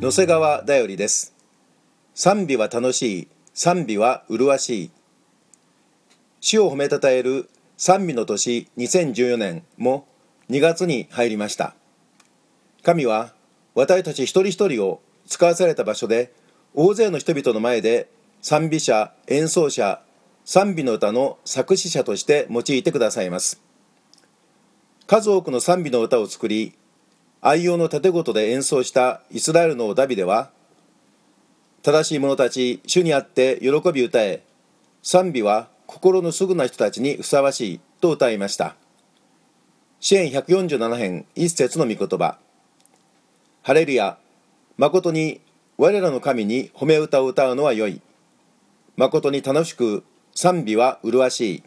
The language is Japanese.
野瀬川だよりです。賛美は楽しい。賛美は麗しい。主を褒めたたえる賛美の年2014年も2月に入りました。神は私たち一人一人を使わされた場所で大勢の人々の前で賛美者演奏者賛美の歌の作詞者として用いてくださいます。数多くの賛美の歌を作り愛用の盾ごとで演奏したイスラエルのダビデは正しい者たち主にあって喜び歌え賛美は心のすぐな人たちにふさわしいと歌いました。支援147編一節の御言葉。ハレルヤ誠に我らの神に褒め歌を歌うのはよい。誠に楽しく賛美は麗しい。